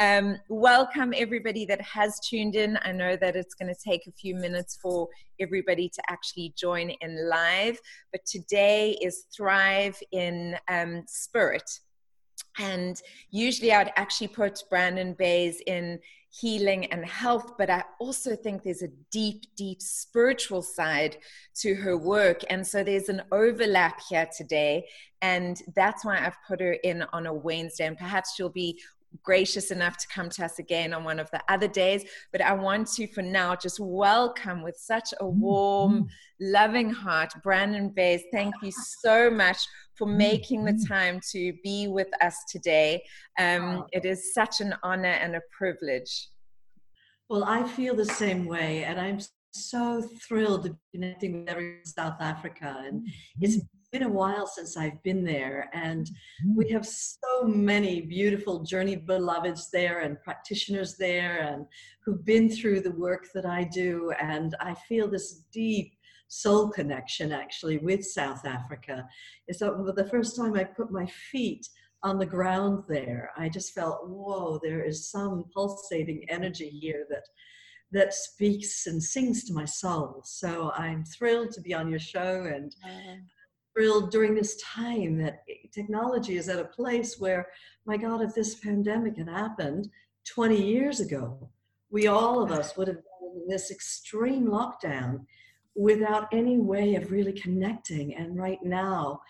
Um, welcome, everybody that has tuned in. I know that it's going to take a few minutes for everybody to actually join in live, but today is Thrive in um, Spirit. And usually I'd actually put Brandon Bays in healing and health, but I also think there's a deep, deep spiritual side to her work. And so there's an overlap here today. And that's why I've put her in on a Wednesday. And perhaps she'll be gracious enough to come to us again on one of the other days. But I want to, for now, just welcome with such a warm, mm-hmm. loving heart, Brandon Bays. Thank you so much for making the mm-hmm. time to be with us today. Um, it is such an honor and a privilege. Well, I feel the same way, and I'm so thrilled to be connecting with everyone in South Africa. And it's mm-hmm been a while since I've been there, and we mm-hmm. have so many beautiful journey beloveds there and practitioners there, and who've been through the work that I do. And I feel this deep soul connection actually with South Africa. Is that the first time I put my feet on the ground there, I just felt, whoa, there is some pulsating energy here that that speaks and sings to my soul. So I'm thrilled to be on your show and thrilled during this time that technology is at a place where, my God, if this pandemic had happened 20 years ago, we all of us would have been in this extreme lockdown without any way of really connecting. And right now,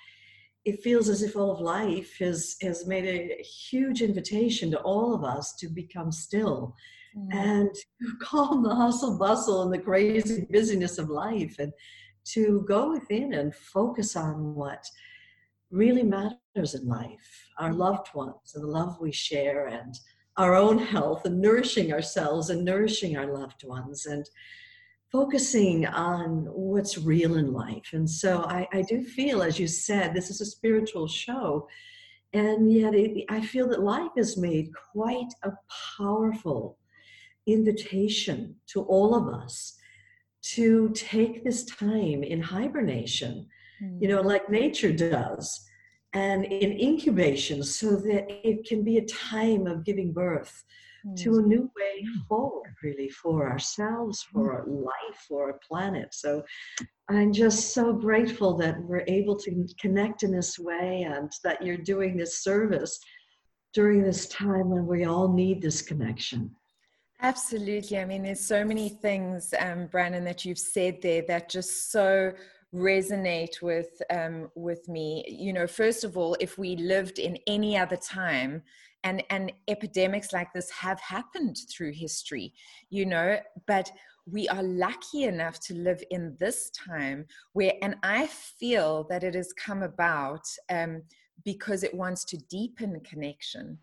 it feels as if all of life has, has made a huge invitation to all of us to become still mm. and calm the hustle bustle and the crazy busyness of life and to go within and focus on what really matters in life our mm-hmm. loved ones and the love we share and our own health and nourishing ourselves and nourishing our loved ones and focusing on what's real in life. And so I, I do feel, as you said, this is a spiritual show. And yet it, I feel that life has made quite a powerful invitation to all of us to take this time in hibernation, mm. you know, mm. like nature does, and in incubation so that it can be a time of giving birth mm. to a new way forward, really, for ourselves, for mm. our life, for our planet. So I'm just so grateful that we're able to connect in this way and that you're doing this service during this time when we all need this connection. Absolutely. I mean, there's so many things, um, Brandon, that you've said there that just so resonate with um, with me. You know, first of all, if we lived in any other time, and and epidemics like this have happened through history, you know, but we are lucky enough to live in this time where, and I feel that it has come about um, because it wants to deepen connection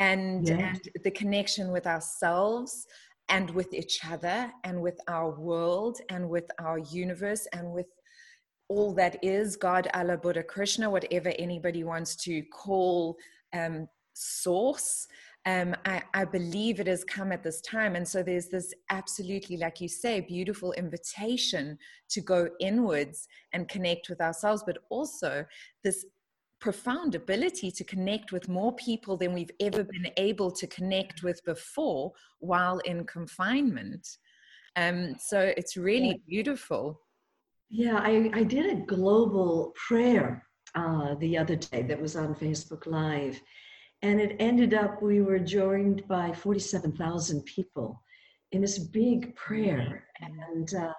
and, yeah. and the connection with ourselves and with each other and with our world and with our universe and with all that is God, Allah, Buddha, Krishna, whatever anybody wants to call um, source. Um, I, I, believe it has come at this time. And so there's this absolutely, like you say, beautiful invitation to go inwards and connect with ourselves, but also this profound ability to connect with more people than we've ever been able to connect with before while in confinement. Um, so it's really beautiful. Yeah, I, I did a global prayer uh, the other day that was on Facebook Live. And it ended up, we were joined by 47,000 people in this big prayer. And uh,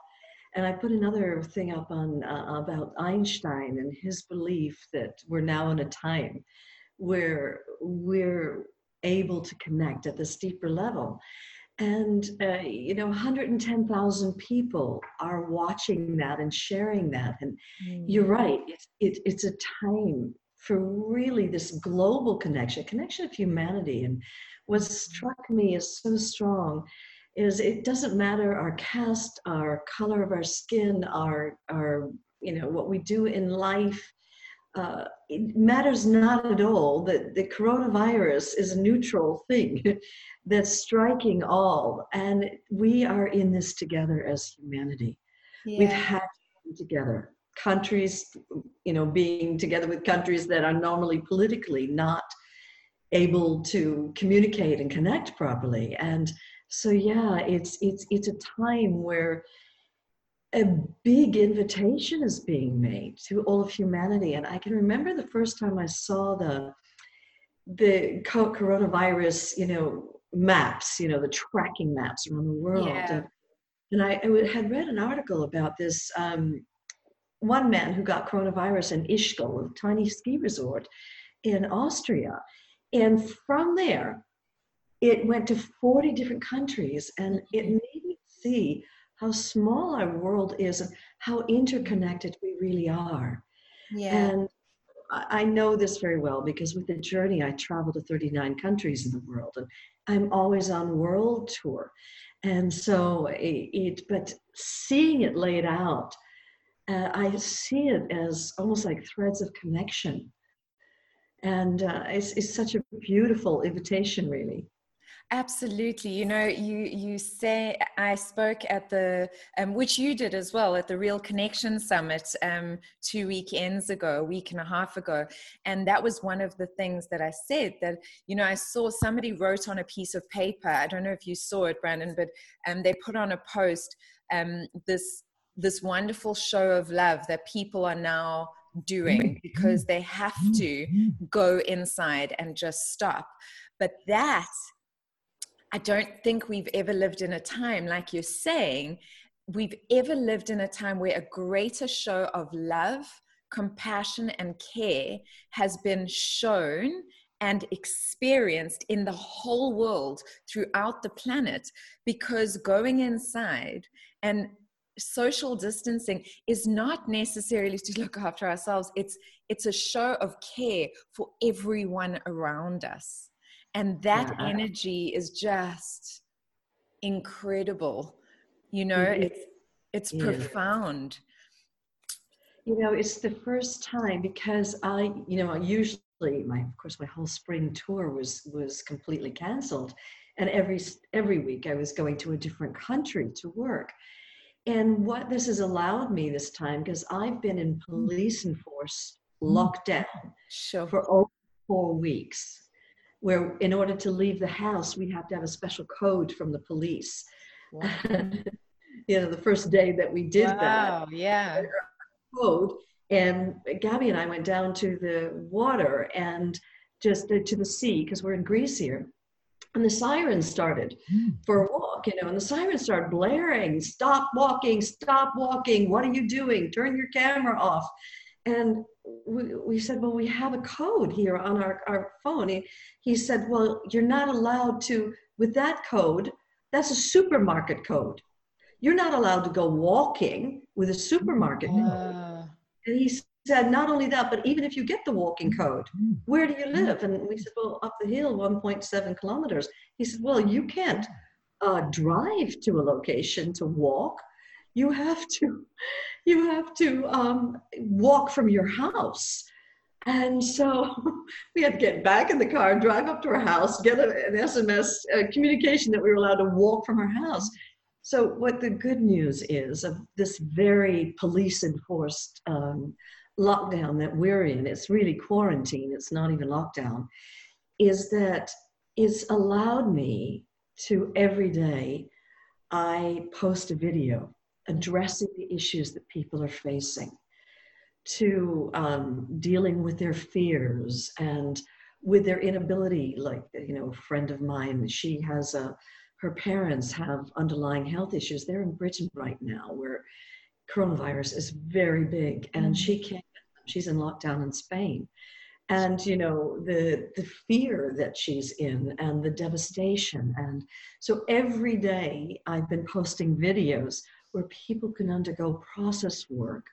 and I put another thing up on uh, about Einstein and his belief that we're now in a time where we're able to connect at this deeper level. And, uh, you know, 110,000 people are watching that and sharing that. And mm. you're right, it, it, it's a time for really this global connection, connection of humanity. And what struck me is so strong is it doesn't matter our caste, our color of our skin, our, our you know, what we do in life. Uh, it matters not at all that the coronavirus is a neutral thing that's striking all. And we are in this together as humanity. Yeah. We've had to together. Countries, you know, being together with countries that are normally politically not able to communicate and connect properly. And so yeah, it's it's it's a time where a big invitation is being made to all of humanity. And I can remember the first time I saw the the coronavirus, you know, maps, you know, the tracking maps around the world. Yeah. And, I, I, had read an article about this um, one man who got coronavirus in Ischgl, a tiny ski resort in Austria. And from there, it went to 40 different countries. And it mm-hmm. made me see how small our world is and how interconnected we really are. Yeah. And I know this very well because with the journey, I travel to 39 countries in the world and I'm always on world tour. And so it, it but seeing it laid out, uh, I see it as almost like threads of connection. And uh, it's, it's such a beautiful invitation, really. Absolutely. You know, you you say I spoke at the um, which you did as well at the Real Connection Summit um, two weekends ago, a week and a half ago, and that was one of the things that I said that you know I saw somebody wrote on a piece of paper. I don't know if you saw it, Brandon, but um, they put on a post um, this this wonderful show of love that people are now doing because they have to go inside and just stop. But that I don't think we've ever lived in a time, like you're saying, we've ever lived in a time where a greater show of love, compassion, and care has been shown and experienced in the whole world throughout the planet because going inside and social distancing is not necessarily to look after ourselves. It's it's a show of care for everyone around us and that yeah. energy is just incredible you know mm-hmm. it's it's yeah. profound you know it's the first time because i you know usually my of course my whole spring tour was was completely canceled and every every week i was going to a different country to work and what this has allowed me this time because i've been in mm-hmm. police enforced lockdown sure. for over four weeks where in order to leave the house, we have to have a special code from the police. Wow. you know, the first day that we did wow, that. yeah. Code. And Gabby and I went down to the water and just uh, to the sea because we're in Greece here. And the sirens started mm. for a walk, you know, and the sirens started blaring, stop walking, stop walking, what are you doing? Turn your camera off. And we, we said, well, we have a code here on our, our phone. He, he said, well, you're not allowed to, with that code, that's a supermarket code. You're not allowed to go walking with a supermarket uh. code. And he said, not only that, but even if you get the walking code, where do you live? And we said, well, up the hill, 1.7 kilometers. He said, well, you can't uh, drive to a location to walk you have to you have to um, walk from your house. And so we had to get back in the car drive up to our house get a, an sms communication that we were allowed to walk from our house. So what the good news is of this very police enforced um, lockdown that we're in it's really quarantine it's not even lockdown is that it's allowed me to every day i post a video addressing the issues that people are facing, to um, dealing with their fears and with their inability. Like, you know, a friend of mine, she has a, her parents have underlying health issues. They're in Britain right now where coronavirus is very big and she can't, she's in lockdown in Spain and you know the the fear that she's in and the devastation and so every day i've been posting videos where people can undergo process work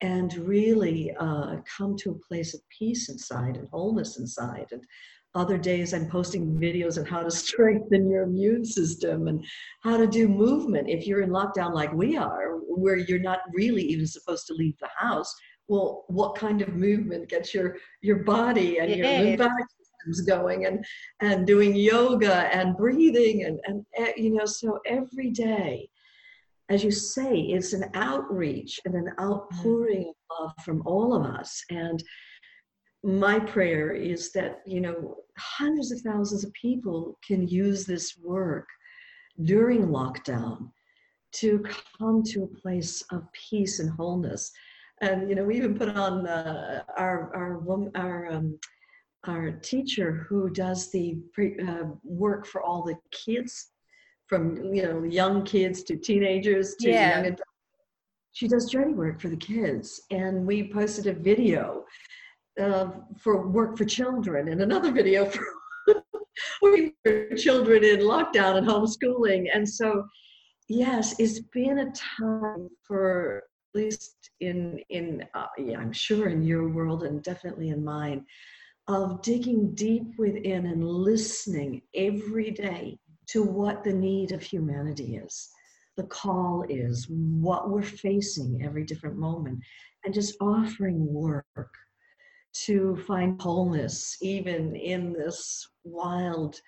and really uh, come to a place of peace inside and wholeness inside. And other days I'm posting videos on how to strengthen your immune system and how to do movement. If you're in lockdown like we are, where you're not really even supposed to leave the house, well, what kind of movement gets your your body and your lymphatic systems going and and doing yoga and breathing and and eh, you know so every day as you say, it's an outreach and an outpouring of love from all of us. And my prayer is that you know hundreds of thousands of people can use this work during lockdown to come to a place of peace and wholeness and you know we even put on uh, our our our um, our teacher who does the pre, uh, work for all the kids from you know young kids to teenagers to yeah. young adults. She does journey work for the kids. And we posted a video uh, for work for children and another video for for children in lockdown and homeschooling. And so yes it's been a time for at least in in uh, yeah, i'm sure in your world and definitely in mine of digging deep within and listening every day to what the need of humanity is the call is what we're facing every different moment and just offering work to find wholeness even in this wild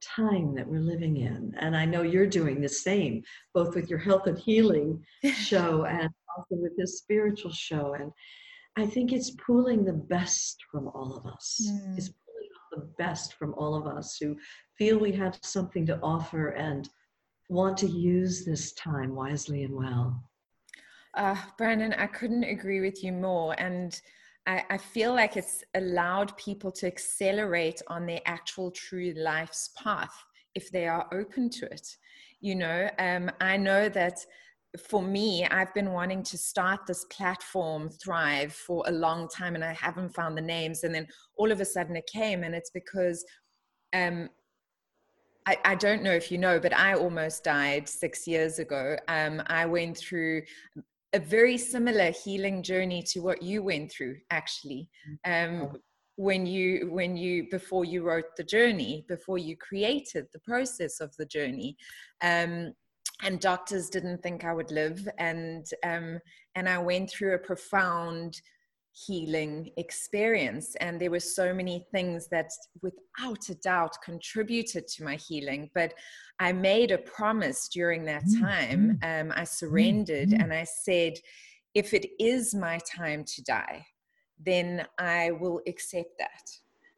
time that we're living in. And I know you're doing the same, both with your health and healing show and also with this spiritual show. And I think it's pulling the best from all of us. Mm. It's pulling the best from all of us who feel we have something to offer and want to use this time wisely and well. Uh, Brandon, I couldn't agree with you more. And I, I feel like it's allowed people to accelerate on their actual true life's path if they are open to it. You know, um, I know that for me, I've been wanting to start this platform, Thrive, for a long time, and I haven't found the names. And then all of a sudden it came, and it's because um, I, I, don't know if you know, but I almost died six years ago. Um, I went through a very similar healing journey to what you went through actually mm. um, when you when you before you wrote the journey before you created the process of the journey um, and doctors didn't think i would live and um, and i went through a profound healing experience. And there were so many things that without a doubt contributed to my healing but i made a promise during that mm, time. mm. um, i surrendered mm, and i said if it is my time to die then i will accept that.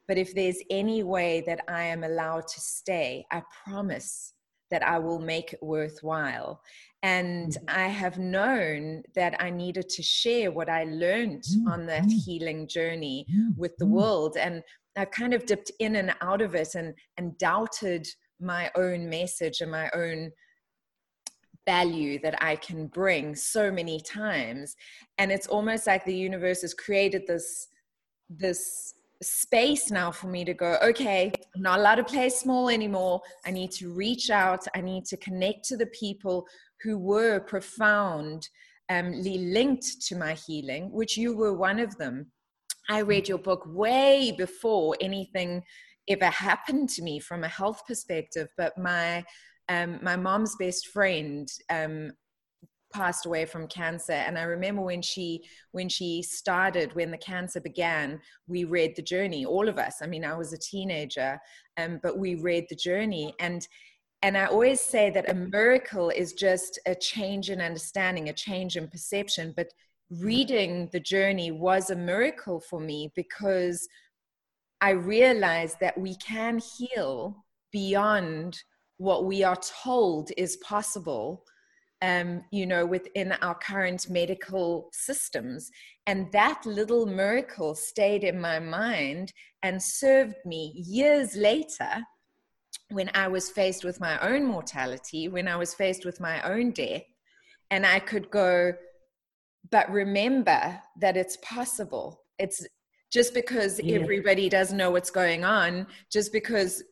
But if there's any way that i am allowed to stay i promise that I will make it worthwhile. And mm-hmm. I have known that I needed to share what I learned mm-hmm. on that healing journey with the world. And I kind of dipped in and out of it and, and doubted my own message and my own value that I can bring so many times. And it's almost like the universe has created this this space now for me to go, okay, I'm not allowed to play small anymore. I need to reach out. I need to connect to the people who were profoundly linked to my healing, which you were one of them. I read your book way before anything ever happened to me from a health perspective, but my um, my mom's best friend um, passed away from cancer. And i remember when she when she started when the cancer began we read the journey all of us. I mean i was a teenager um, but we read the journey. And and i always say that a miracle is just a change in understanding a change in perception. But reading the journey was a miracle for me because i realized that we can heal beyond what we are told is possible um, you know, within our current medical systems. And that little miracle stayed in my mind and served me years later when I was faced with my own mortality, when I was faced with my own death. And I could go, but remember that it's possible. It's just because yeah. everybody doesn't know what's going on, just because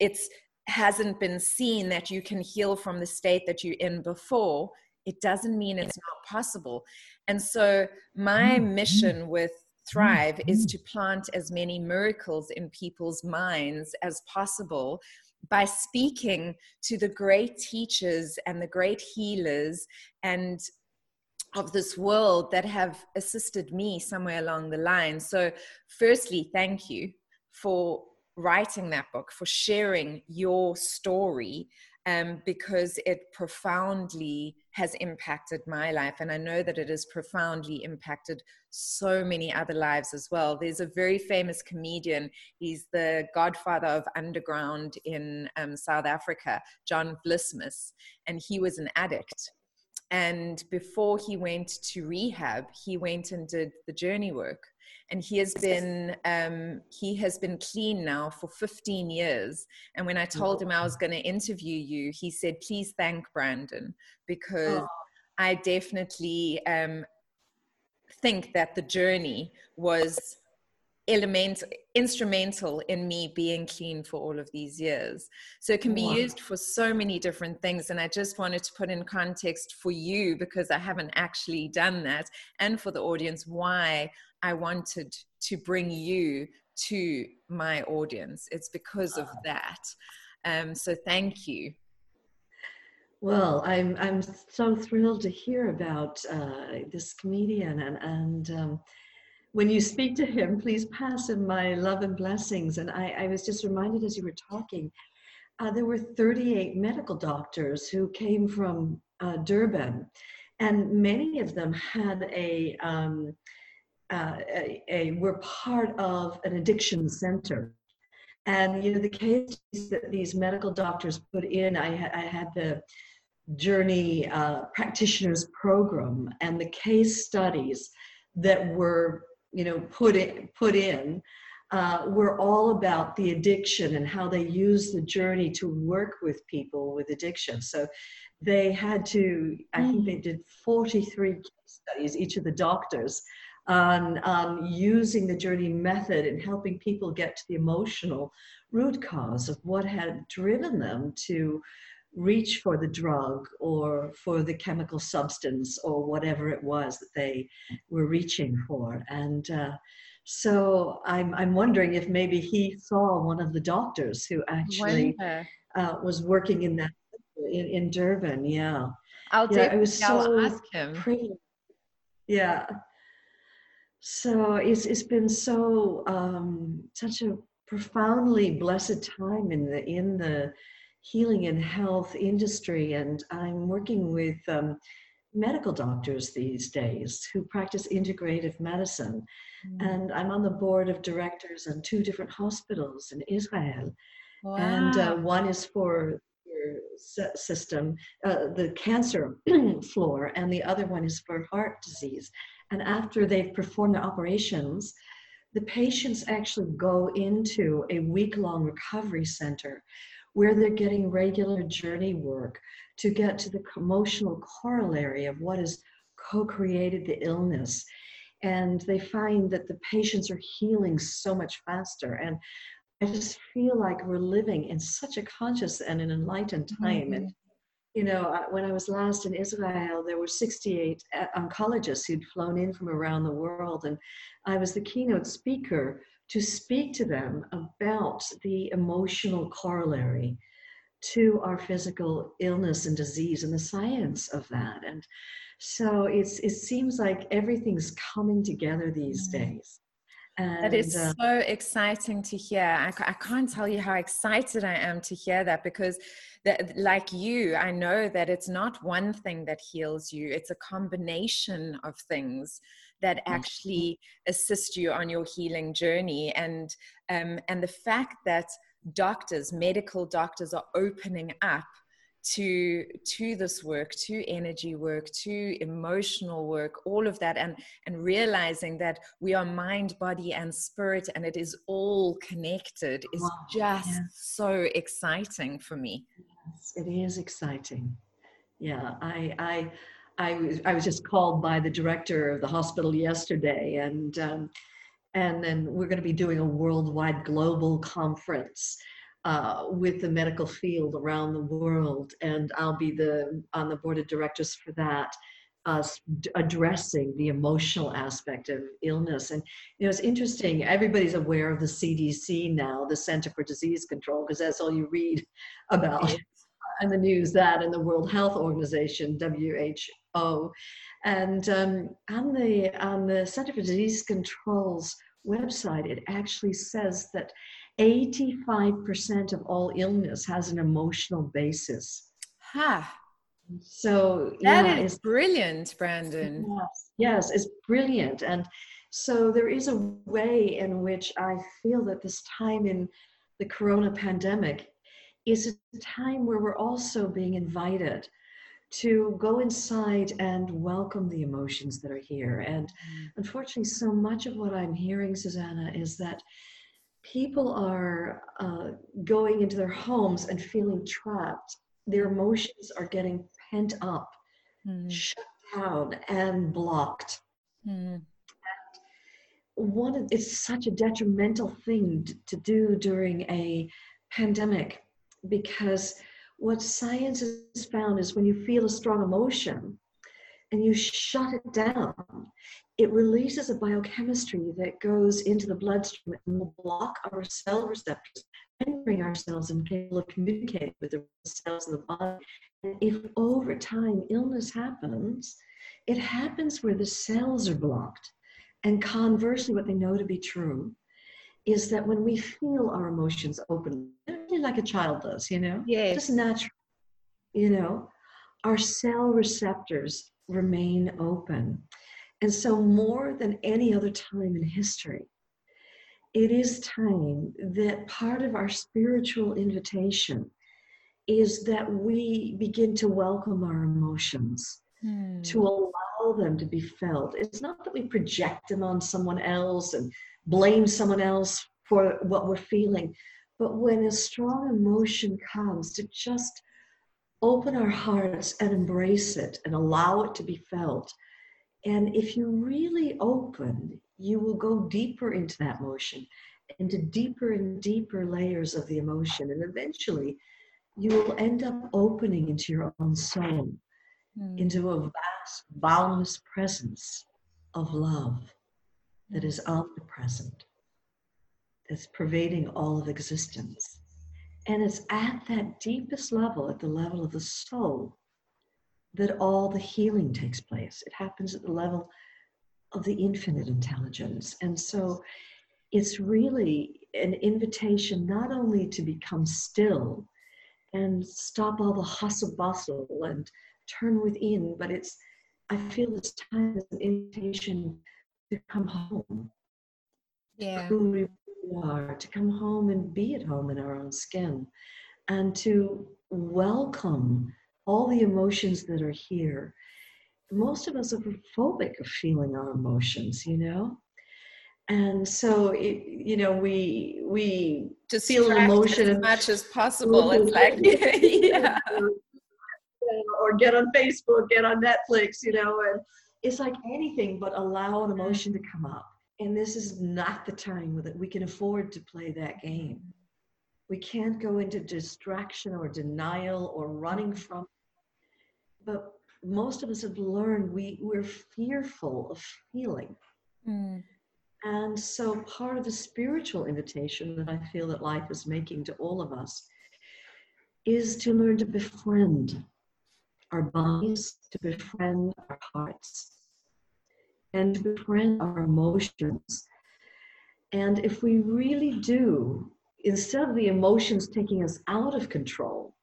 it's hasn't been seen that you can heal from the state that you're in before, it doesn't mean it's not possible. And so, my mm-hmm. mission with Thrive is mm-hmm. to plant as many miracles in people's minds as possible by speaking to the great teachers and the great healers and of this world that have assisted me somewhere along the line. So, firstly, thank you for writing that book, for sharing your story, um, because it profoundly has impacted my life. And I know that it has profoundly impacted so many other lives as well. There's a very famous comedian, he's the godfather of underground in um, South Africa, John Vlismas, and he was an addict. And before he went to rehab, he went and did the journey work and he has been um, he has been clean now for 15 years and when i told him i was going to interview you he said please thank brandon because oh. i definitely um, think that the journey was element instrumental in me being clean for all of these years so it can be wow. used for so many different things and i just wanted to put in context for you because i haven't actually done that and for the audience why I wanted to bring you to my audience. It's because of that. Um, so thank you. Well, I'm I'm so thrilled to hear about uh, this comedian, and and um, when you speak to him, please pass him my love and blessings. And I, I was just reminded as you were talking, uh, there were 38 medical doctors who came from uh, Durban, and many of them had a um, uh, a, a, we're part of an addiction center. And you know the cases that these medical doctors put in, I, I had the Journey uh, Practitioners Program, and the case studies that were you know put in put in uh, were all about the addiction and how they use the journey to work with people with addiction. So they had to, I think they did 43 case studies, each of the doctors, on um, using the journey method and helping people get to the emotional root cause of what had driven them to reach for the drug or for the chemical substance or whatever it was that they were reaching for. And uh, so I'm, I'm wondering if maybe he saw one of the doctors who actually uh, was working in that in, in Durban. Yeah. I'll, yeah, it was so ask him. Pretty. Yeah so it's it's been so um, such a profoundly blessed time in the in the healing and health industry, and I'm working with um, medical doctors these days who practice integrative medicine, mm. and I'm on the board of directors on two different hospitals in Israel, wow. and uh, one is for system, uh, the cancer floor, and the other one is for heart disease. And after they've performed the operations, the patients actually go into a week long recovery center where they're getting regular journey work to get to the emotional corollary of what has co created the illness. And they find that the patients are healing so much faster. And I just feel like we're living in such a conscious and an enlightened time. Mm-hmm. And you know, when I was last in Israel, there were 68 uh, oncologists who'd flown in from around the world, and I was the keynote speaker to speak to them about the emotional corollary to our physical illness and disease and the science of that. And so it's it seems like everything's coming together these mm. days. And, that is uh, so exciting to hear. I, I, can't tell you how excited I am to hear that because, that, like you, I know that it's not one thing that heals you, it's a combination of things that mm-hmm. actually assist you on your healing journey. And, um, and the fact that doctors, medical doctors, are opening up to to this work to energy work to emotional work all of that and and realizing that we are mind body and spirit and it is all connected is wow. just yes. so exciting for me yes, it is exciting yeah i i I was, I was just called by the director of the hospital yesterday and um, and then we're going to be doing a worldwide global conference uh, with the medical field around the world, and I'll be the on the board of directors for that, uh, addressing the emotional aspect of illness. And you know, it's interesting. Everybody's aware of the CDC now, the Center for Disease Control, because that's all you read about in the news. That and the World Health Organization (WHO), and um, on the on the Center for Disease Control's website, it actually says that 85% of all illness has an emotional basis. Ha. So that yeah, is brilliant, Brandon. Yes, yes, it's brilliant. And so there is a way in which I feel that this time in the corona pandemic is a time where we're also being invited to go inside and welcome the emotions that are here. And mm. unfortunately, so much of what I'm hearing, Susana, is that people are uh, going into their homes and feeling trapped. Their emotions are getting pent up, mm. shut down, and blocked. Mm. one, it's such a detrimental thing to do during a pandemic because what science has found is when you feel a strong emotion and you shut it down, it releases a biochemistry that goes into the bloodstream and will block our cell receptors, rendering our cells incapable of communicating with the cells in the body. And if over time illness happens, it happens where the cells are blocked. And conversely, what they know to be true is that when we feel our emotions open, like a child does, you know? Yeah. Just natural, you know? Our cell receptors remain open. And so, more than any other time in history, it is time that part of our spiritual invitation is that we begin to welcome our emotions, hmm. to allow them to be felt. It's not that we project them on someone else and blame someone else for what we're feeling, but when a strong emotion comes, to just open our hearts and embrace it and allow it to be felt. And if you really open, you will go deeper into that emotion, into deeper and deeper layers of the emotion. And eventually, you will end up opening into your own soul, mm. into a vast, boundless presence of love that is omnipresent, that's pervading all of existence. And it's at that deepest level, at the level of the soul, that all the healing takes place. It happens at the level of the infinite intelligence. And so it's really an invitation not only to become still and stop all the hustle bustle and turn within, but it's, I feel this time is an invitation to come home. Yeah. Who we are, to come home and be at home in our own skin, and to welcome all the emotions that are here. Most of us are phobic of feeling our emotions, you know? And so, it, you know, we we just feel an emotion as much as possible. It's like, yeah. Or get on Facebook, get on Netflix, you know, and it's like anything but allow an mm-hmm. emotion to come up. And this is not the time that we can afford to play that game. We can't go into distraction or denial or running from. But most of us have learned we, we're fearful of feeling. Mm. And so, part of the spiritual invitation that I feel that life is making to all of us is to learn to befriend our bodies, to befriend our hearts, and to befriend our emotions. And if we really do, instead of the emotions taking us out of control,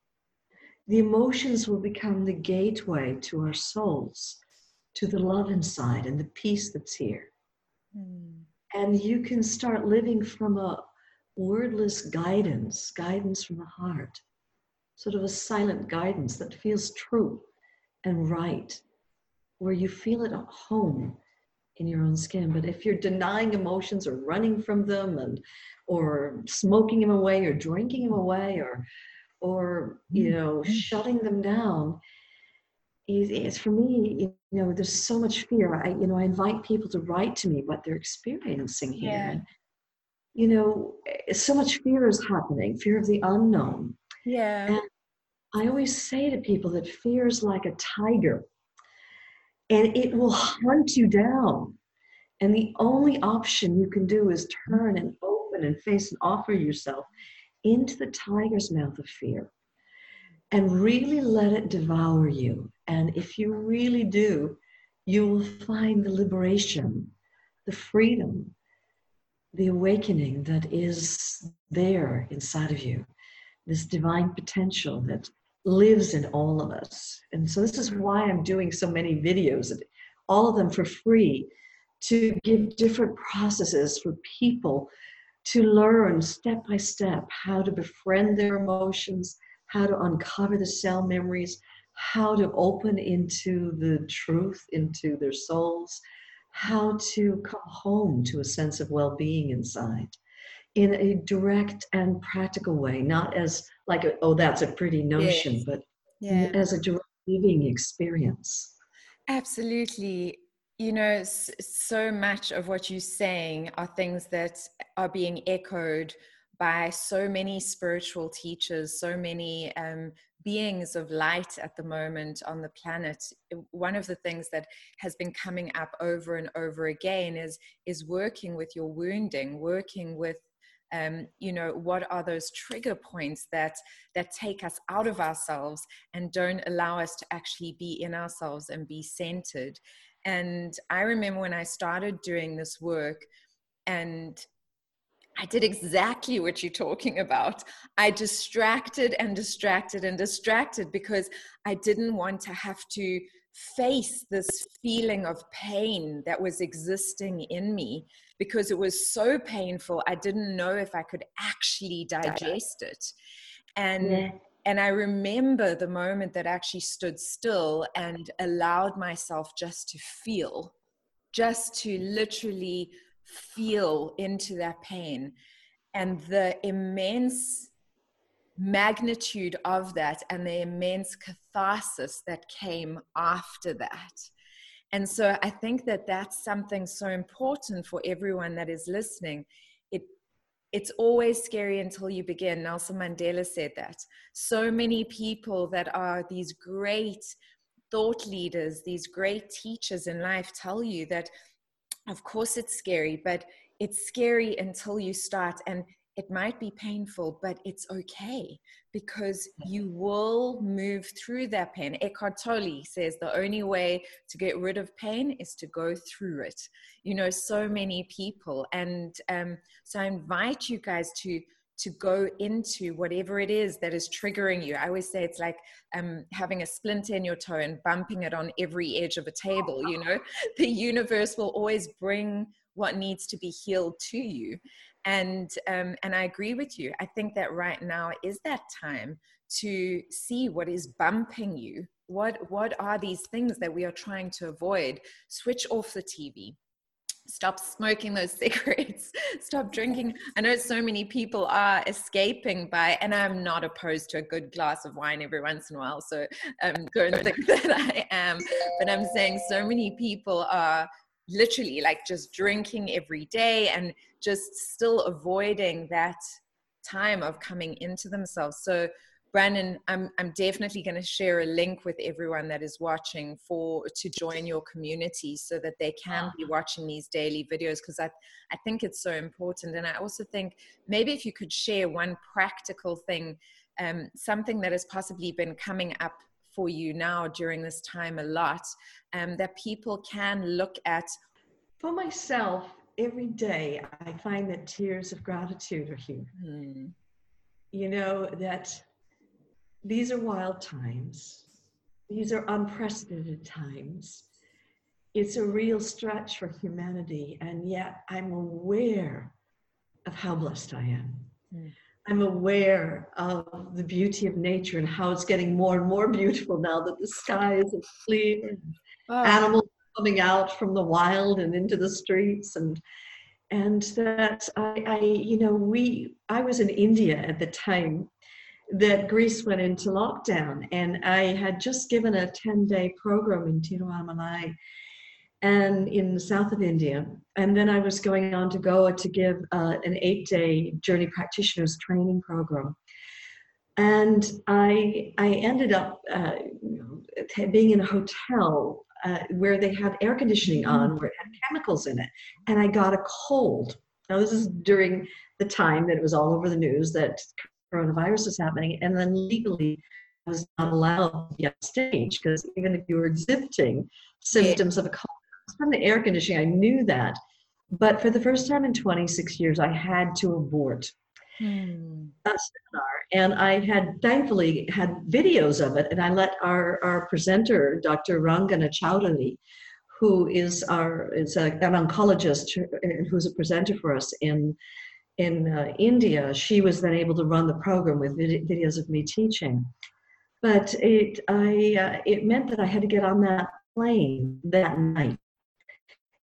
the emotions will become the gateway to our souls, to the love inside and the peace that's here. Mm. And you can start living from a wordless guidance, guidance from the heart, sort of a silent guidance that feels true and right, where you feel it at home in your own skin. But if you're denying emotions or running from them and or smoking them away or drinking them away or or you mm-hmm. know shutting them down is for me you know there's so much fear i you know i invite people to write to me what they're experiencing here yeah. you know so much fear is happening fear of the unknown yeah and i always say to people that fear is like a tiger and it will hunt you down. And the only option you can do is turn and open and face and offer yourself into the tiger's mouth of fear and really let it devour you. And if you really do, you will find the liberation, the freedom, the awakening that is there inside of you, this divine potential that lives in all of us. And so this is why I'm doing so many videos, all of them for free, to give different processes for people to learn step by step how to befriend their emotions, how to uncover the cell memories, how to open into the truth, into their souls, how to come home to a sense of well being inside in a direct and practical way, not as like, a, oh, that's a pretty notion, yes. but yeah. as a direct living experience. Absolutely. You know, so much of what you're saying are things that are being echoed by so many spiritual teachers, so many um, beings of light at the moment on the planet. One of the things that has been coming up over and over again is is working with your wounding working with um, you know what are those trigger points that that take us out of ourselves and don't allow us to actually be in ourselves and be centered and i remember when i started doing this work and I did exactly what you're talking about. I distracted and distracted and distracted because I didn't want to have to face this feeling of pain that was existing in me because it was so painful. I didn't know if I could actually digest it. And yeah. And I remember the moment that I actually stood still and allowed myself just to feel, just to literally feel into that pain and the immense magnitude of that and the immense catharsis that came after that. And so I think that that's something so important for everyone that is listening. It, it's always scary until you begin. Nelson Mandela said that. So many people that are these great thought leaders, these great teachers in life tell you that of course it's scary but it's scary until you start and it might be painful but it's okay because you will move through that pain eckhart tolle says the only way to get rid of pain is to go through it you know so many people and um, so i invite you guys to to go into whatever it is that is triggering you. I always say it's like um, having a splinter in your toe and bumping it on every edge of a table. You know, the universe will always bring what needs to be healed to you. And um, and I agree with you. I think that right now is that time to see what is bumping you. What what are these things that we are trying to avoid? Switch off the TV stop smoking those cigarettes stop drinking i know so many people are escaping by and i'm not opposed to a good glass of wine every once in a while so um, don't think that i am but i'm saying so many people are literally like just drinking every day and just still avoiding that time of coming into themselves so Brandon, I'm, I'm definitely going to share a link with everyone that is watching for to join your community so that they can be watching these daily videos because I, I think it's so important. And I also think maybe if you could share one practical thing, um, something that has possibly been coming up for you now during this time a lot, um, that people can look at. For myself, every day I find that tears of gratitude are here. Hmm. You know, that these are wild times. These are unprecedented times. It's a real stretch for humanity, and yet I'm aware of how blessed I am. Mm. I'm aware of the beauty of nature and how it's getting more and more beautiful now that the skies are clear, oh. animals coming out from the wild and into the streets, and and that I, I, you know, we I was in India at the time that Greece went into lockdown. And I had just given a 10 day program in Tiruvannamalai and in the south of India. And then I was going on to Goa to give uh, an eight day journey practitioners training program. And I, I ended up uh, being in a hotel uh, where they had air conditioning on, where it had chemicals in it. And I got a cold. Now, this is during the time that it was all over the news that coronavirus was happening, and then legally I was not allowed to be on stage because even if you were exhibiting symptoms yeah. of a cold from the air conditioning, I knew that. But for the first time in 26 years, I had to abort. hmm. seminar. And I had thankfully had videos of it, and I let our, our presenter, Dr. Rangana Chowdhury, who is our is a, an oncologist who's a presenter for us in in uh, India. She was then able to run the program with vid- videos of me teaching. But it I uh, it meant that I had to get on that plane that night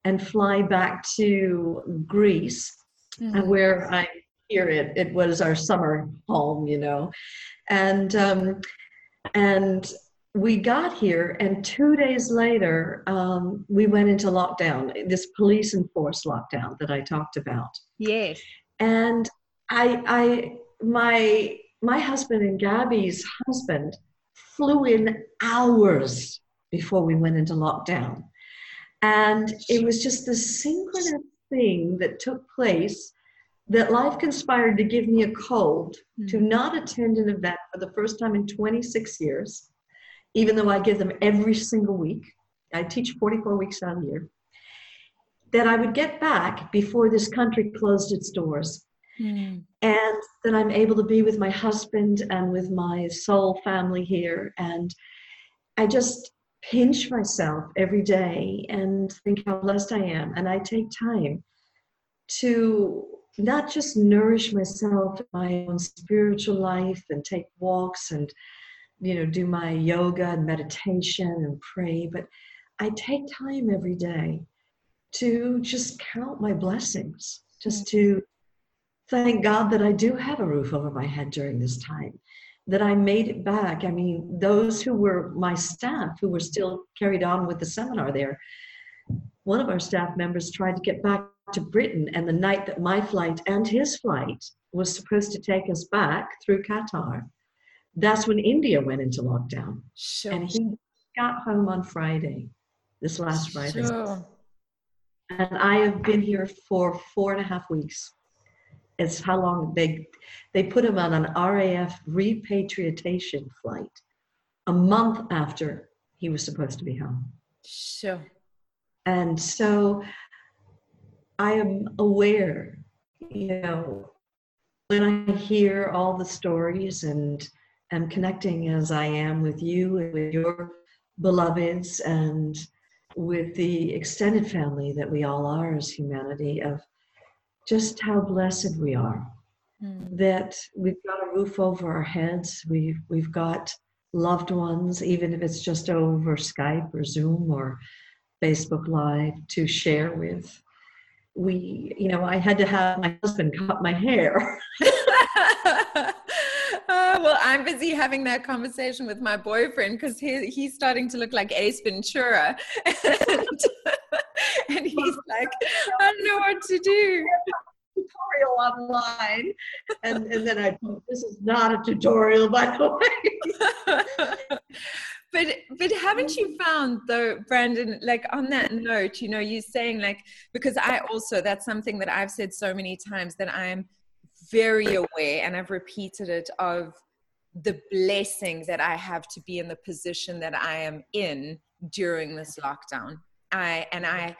and fly back to Greece, mm-hmm. where I hear it it was our summer home, you know, and um, and we got here, and two days later, um, we went into lockdown. This police enforced lockdown that I talked about. Yes, and I I my my husband and Gabby's husband flew in hours before we went into lockdown. And it was just the synchronous thing that took place that life conspired to give me a cold mm-hmm. to not attend an event for the first time in 26 years, even though I give them every single week. I teach 44 weeks out of the year. That I would get back before this country closed its doors. Mm. And that I'm able to be with my husband and with my soul family here. And I just, pinch myself every day and think how blessed I am. And I take time to not just nourish myself, my own spiritual life, and take walks and you know do my yoga and meditation and pray, but I take time every day to just count my blessings, just mm. to thank God that I do have a roof over my head during this time that I made it back. I mean, those who were my staff who were still carried on with the seminar there, one of our staff members tried to get back to Britain, and the night that my flight and his flight was supposed to take us back through Qatar, that's when India went into lockdown. Sure. And he got home on Friday, this last Friday. Sure. And I have been here for four and a half weeks is how long they they put him on an RAF repatriation flight a month after he was supposed to be home. Sure. And so I am aware, you know, when I hear all the stories and am connecting as I am with you and with your beloveds and with the extended family that we all are as humanity of just how blessed we are mm. that we've got a roof over our heads we've we've got loved ones even if it's just over skype or zoom or facebook live to share with we you know i had to have my husband cut my hair uh, well, I'm busy having that conversation with my boyfriend because he, he's starting to look like Ace Ventura. And, and he's like, I don't know what to do. Tutorial online, and and then I this is not a tutorial, by the way. but but haven't you found though brandon like on that note you know you're saying like because i also that's something that i've said so many times that i'm very aware and i've repeated it of the blessing that i have to be in the position that i am in during this lockdown i and i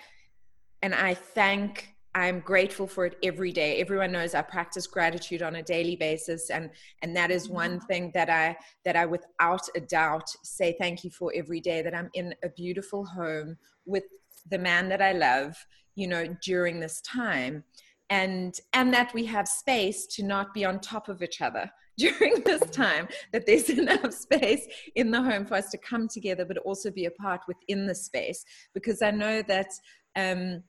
and I thank I'm grateful for it every day. Everyone knows I practice gratitude on a daily basis and and that is one mm-hmm. thing that I that I without a doubt say thank you for every day that I'm in a beautiful home with the man that I love, you know, during this time. And and that we have space to not be on top of each other during this time that there's enough space in the home for us to come together but also be apart within the space because i know that um,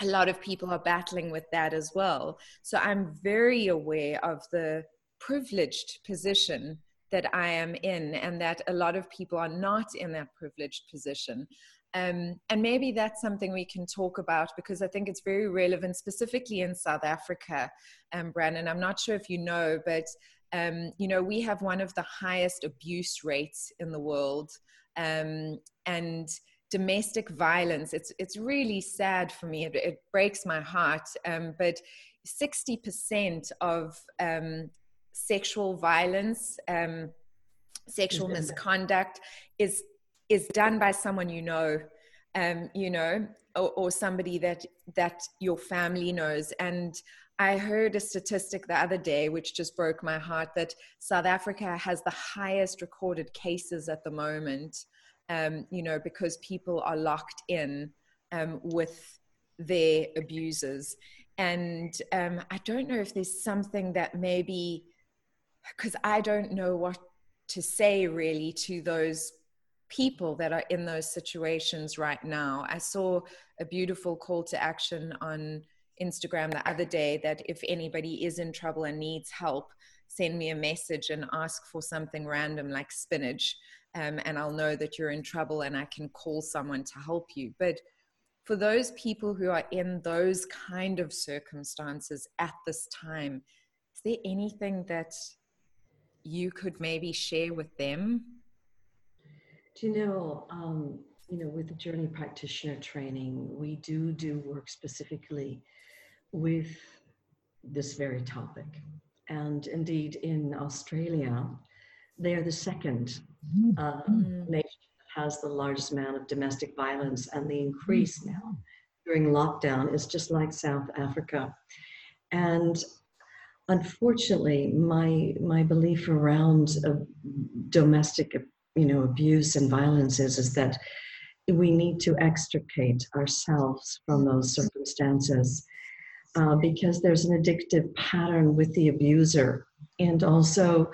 a lot of people are battling with that as well. So I'm very aware of the privileged position that I am in, and that a lot of people are not in that privileged position. Um, and maybe that's something we can talk about because I think it's very relevant, specifically in South Africa. Um, Brandon, I'm not sure if you know, but um, you know we have one of the highest abuse rates in the world, um, and domestic violence it's it's really sad for me it, it breaks my heart um, but 60% of um, sexual violence um, sexual misconduct is is done by someone you know um, you know, or, or somebody that that your family knows. And I heard a statistic the other day, which just broke my heart, that South Africa has the highest recorded cases at the moment. Um, you know, because people are locked in um, with their abusers. And um, I don't know if there's something that maybe, because I don't know what to say really to those people that are in those situations right now. I saw a beautiful call to action on Instagram the other day that if anybody is in trouble and needs help, send me a message and ask for something random like spinach. Um, and I'll know that you're in trouble and I can call someone to help you. But for those people who are in those kind of circumstances at this time, is there anything that you could maybe share with them? Do you know, um, you know, with the journey practitioner training, we do do work specifically with this very topic. And indeed, in Australia, they are the second uh, mm. nation that has the largest amount of domestic violence, and the increase mm. now during lockdown is just like South Africa. And unfortunately, my my belief around uh, domestic, you know, abuse and violence is is that we need to extricate ourselves from those circumstances uh, because there's an addictive pattern with the abuser and also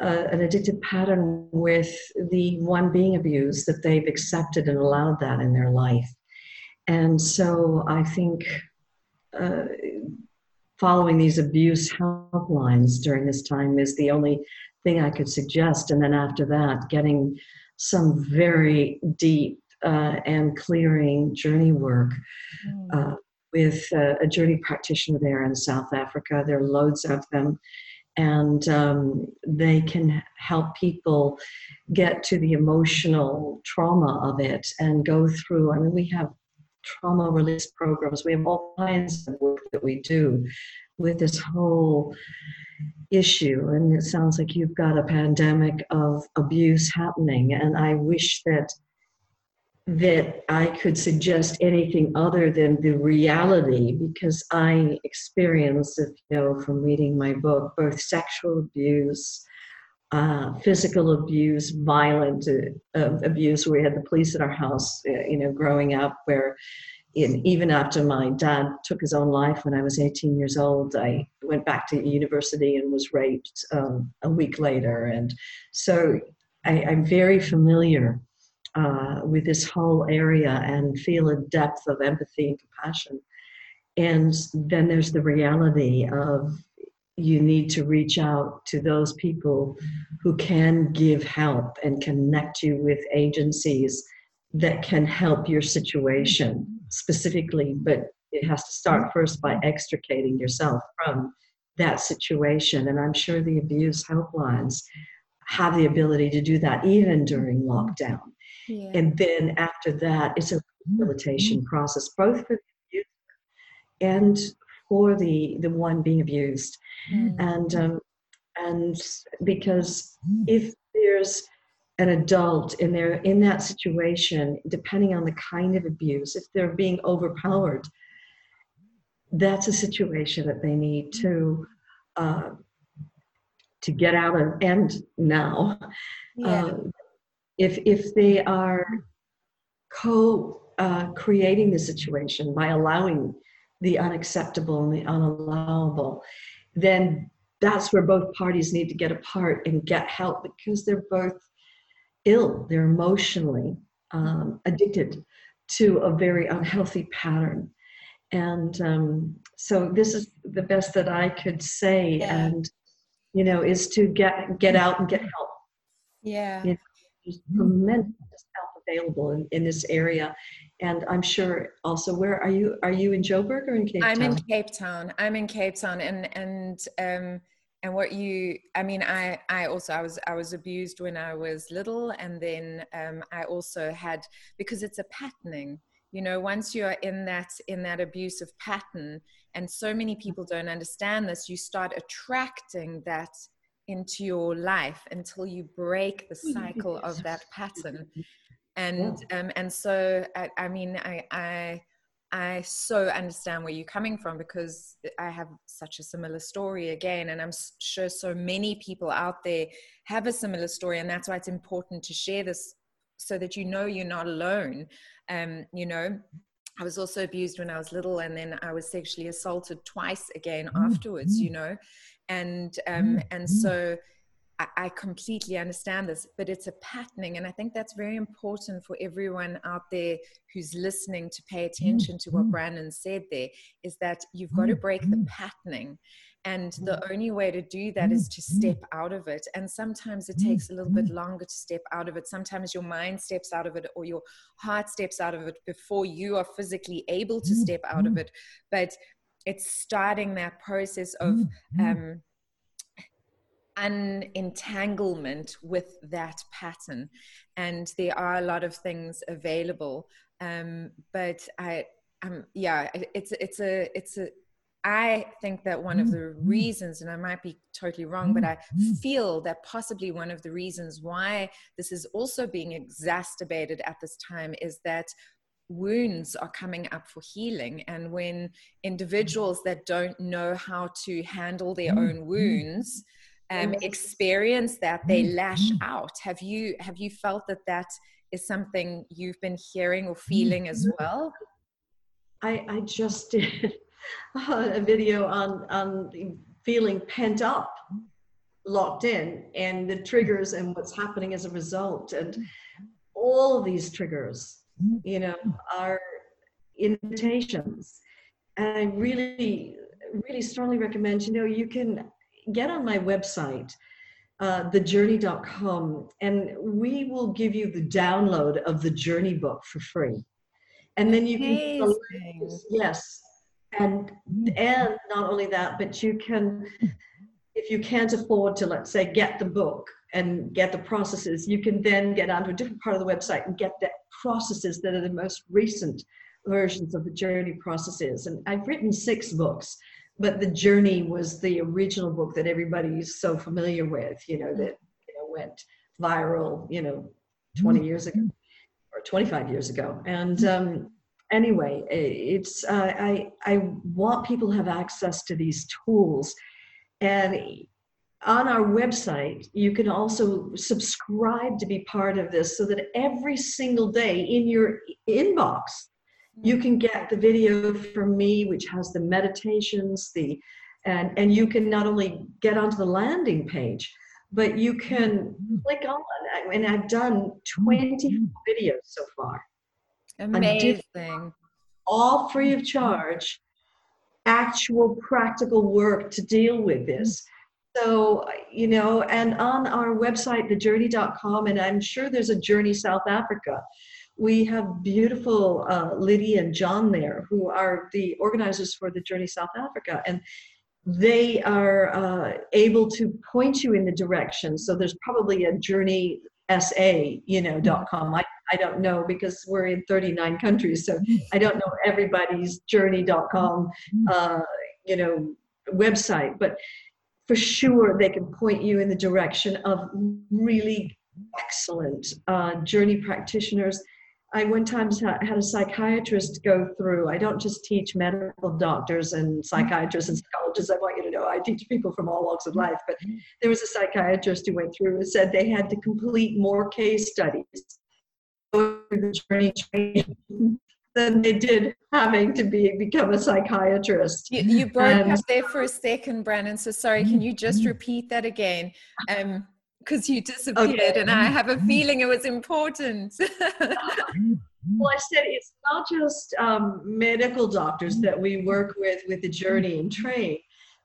uh, an addictive pattern with the one being abused that they've accepted and allowed that in their life. And so I think uh, following these abuse helplines during this time is the only thing I could suggest. And then after that, getting some very deep uh, and clearing journey work mm. uh, with uh, a journey practitioner there in South Africa. There are loads of them. And um, they can help people get to the emotional trauma of it and go through. I mean, we have trauma release programs. We have all kinds of work that we do with this whole issue. And it sounds like you've got a pandemic of abuse happening. And I wish that that I could suggest anything other than the reality because I experienced, if you know from reading my book, both sexual abuse, uh, physical abuse, violent uh, abuse. We had the police at our house, uh, you know, growing up, where in, even after my dad took his own life when I was 18 years old, I went back to university and was raped um, a week later. And so I, I'm very familiar uh, with this whole area and feel a depth of empathy and compassion. And then there's the reality of you need to reach out to those people who can give help and connect you with agencies that can help your situation specifically, but it has to start first by extricating yourself from that situation. And I'm sure the abuse helplines have the ability to do that even during lockdown. Yeah. And then after that, it's a rehabilitation process, both for the abuser and for the the one being abused mm. and um, and because if there's an adult in there in that situation depending on the kind of abuse if they're being overpowered that's a situation that they need to uh, to get out of and now yeah. uh, if if they are co uh, creating the situation by allowing the unacceptable and the unallowable, then that's where both parties need to get apart and get help because they're both ill. They're emotionally um, addicted to a very unhealthy pattern. And um, so this is the best that I could say. And, you know, is to get, get out and get help. Yeah. You know, there's tremendous help available in, in this area and I'm sure also where are you? Are you in Joburg or in Cape I'm Town? I'm in Cape Town. I'm in Cape Town, and and um, and what you i mean i i also i was i was abused when i was little and then um, i also had because it's a patterning you know once you're in that in that abusive pattern and so many people don't understand this you start attracting that into your life until you break the cycle of that pattern. And um, and so I, I mean I, I I so understand where you're coming from because I have such a similar story again, and I'm sure so many people out there have a similar story, and that's why it's important to share this so that you know you're not alone. Um, you know, I was also abused when I was little, and then I was sexually assaulted twice again afterwards. You know, and um, mm, and mm. so I, completely understand this, but it's a patterning. And I think that's very important for everyone out there who's listening to pay mm, attention to what Brandon said there is that you've got to break the patterning. And the only way to do that is to step out of it. And sometimes it takes a little bit longer to step out of it. Sometimes your mind steps out of it or your heart steps out of it before you are physically able to step out of it. But it's starting that process of, um, unentanglement with that pattern. And there are a lot of things available. Um, but I, um, yeah, it's, it's a, it's a, I think that one of the reasons, and I might be totally wrong, but I feel that possibly one of the reasons why this is also being exacerbated at this time is that wounds are coming up for healing. And when mm. individuals that don't know how to handle their mm, own mm. wounds, um, experience that they lash out. Have you have you felt that that is something you've been hearing or feeling as well? I i just did a video on on feeling pent up locked in and the triggers and what's happening as a result and all these triggers you know are invitations. And i really really strongly recommend you know you can get on my website, uh, thejourney.com, and we will give you the download of the Journey book for free. And then you can, yes, and and not only that, but you can, if you can't afford to, let's say, get the book and get the processes, you can then get onto a different part of the website and get the processes that are the most recent versions of the journey processes. And I've written six books but the journey was the original book that everybody's so familiar with you know that you know went viral you know 20 years ago or 25 years ago. And um, anyway it's uh, i i want people to have access to these tools. And on our website you can also subscribe to be part of this so that every single day in your inbox you can get the video from me which has the meditations the and and you can not only get onto the landing page but you can click on and i've done 20 videos so far. Amazing. all free of charge actual practical work to deal with this so you know and on our website thejourney.com and i'm sure there's a journey south africa we have beautiful uh, Lydia and John there, who are the organizers for the Journey South Africa, and they are uh, able to point you in the direction. So there's probably a Journey sa you know dot com I, I don't know because we're in 39 countries so i don't know everybody's journey.com uh, you know website but for sure they can point you in the direction of really excellent uh, journey practitioners I one time had a psychiatrist go through. I don't just teach medical doctors and psychiatrists and psychologists. I want you to know I teach people from all walks of life. But there was a psychiatrist who went through and said they had to complete more case studies the journey than they did having to be become a psychiatrist. You, you up there for a second, Brandon. So sorry. Can you just repeat that again? Um, because you disappeared okay. and i have a feeling it was important well i said it's not just um, medical doctors that we work with with the journey and train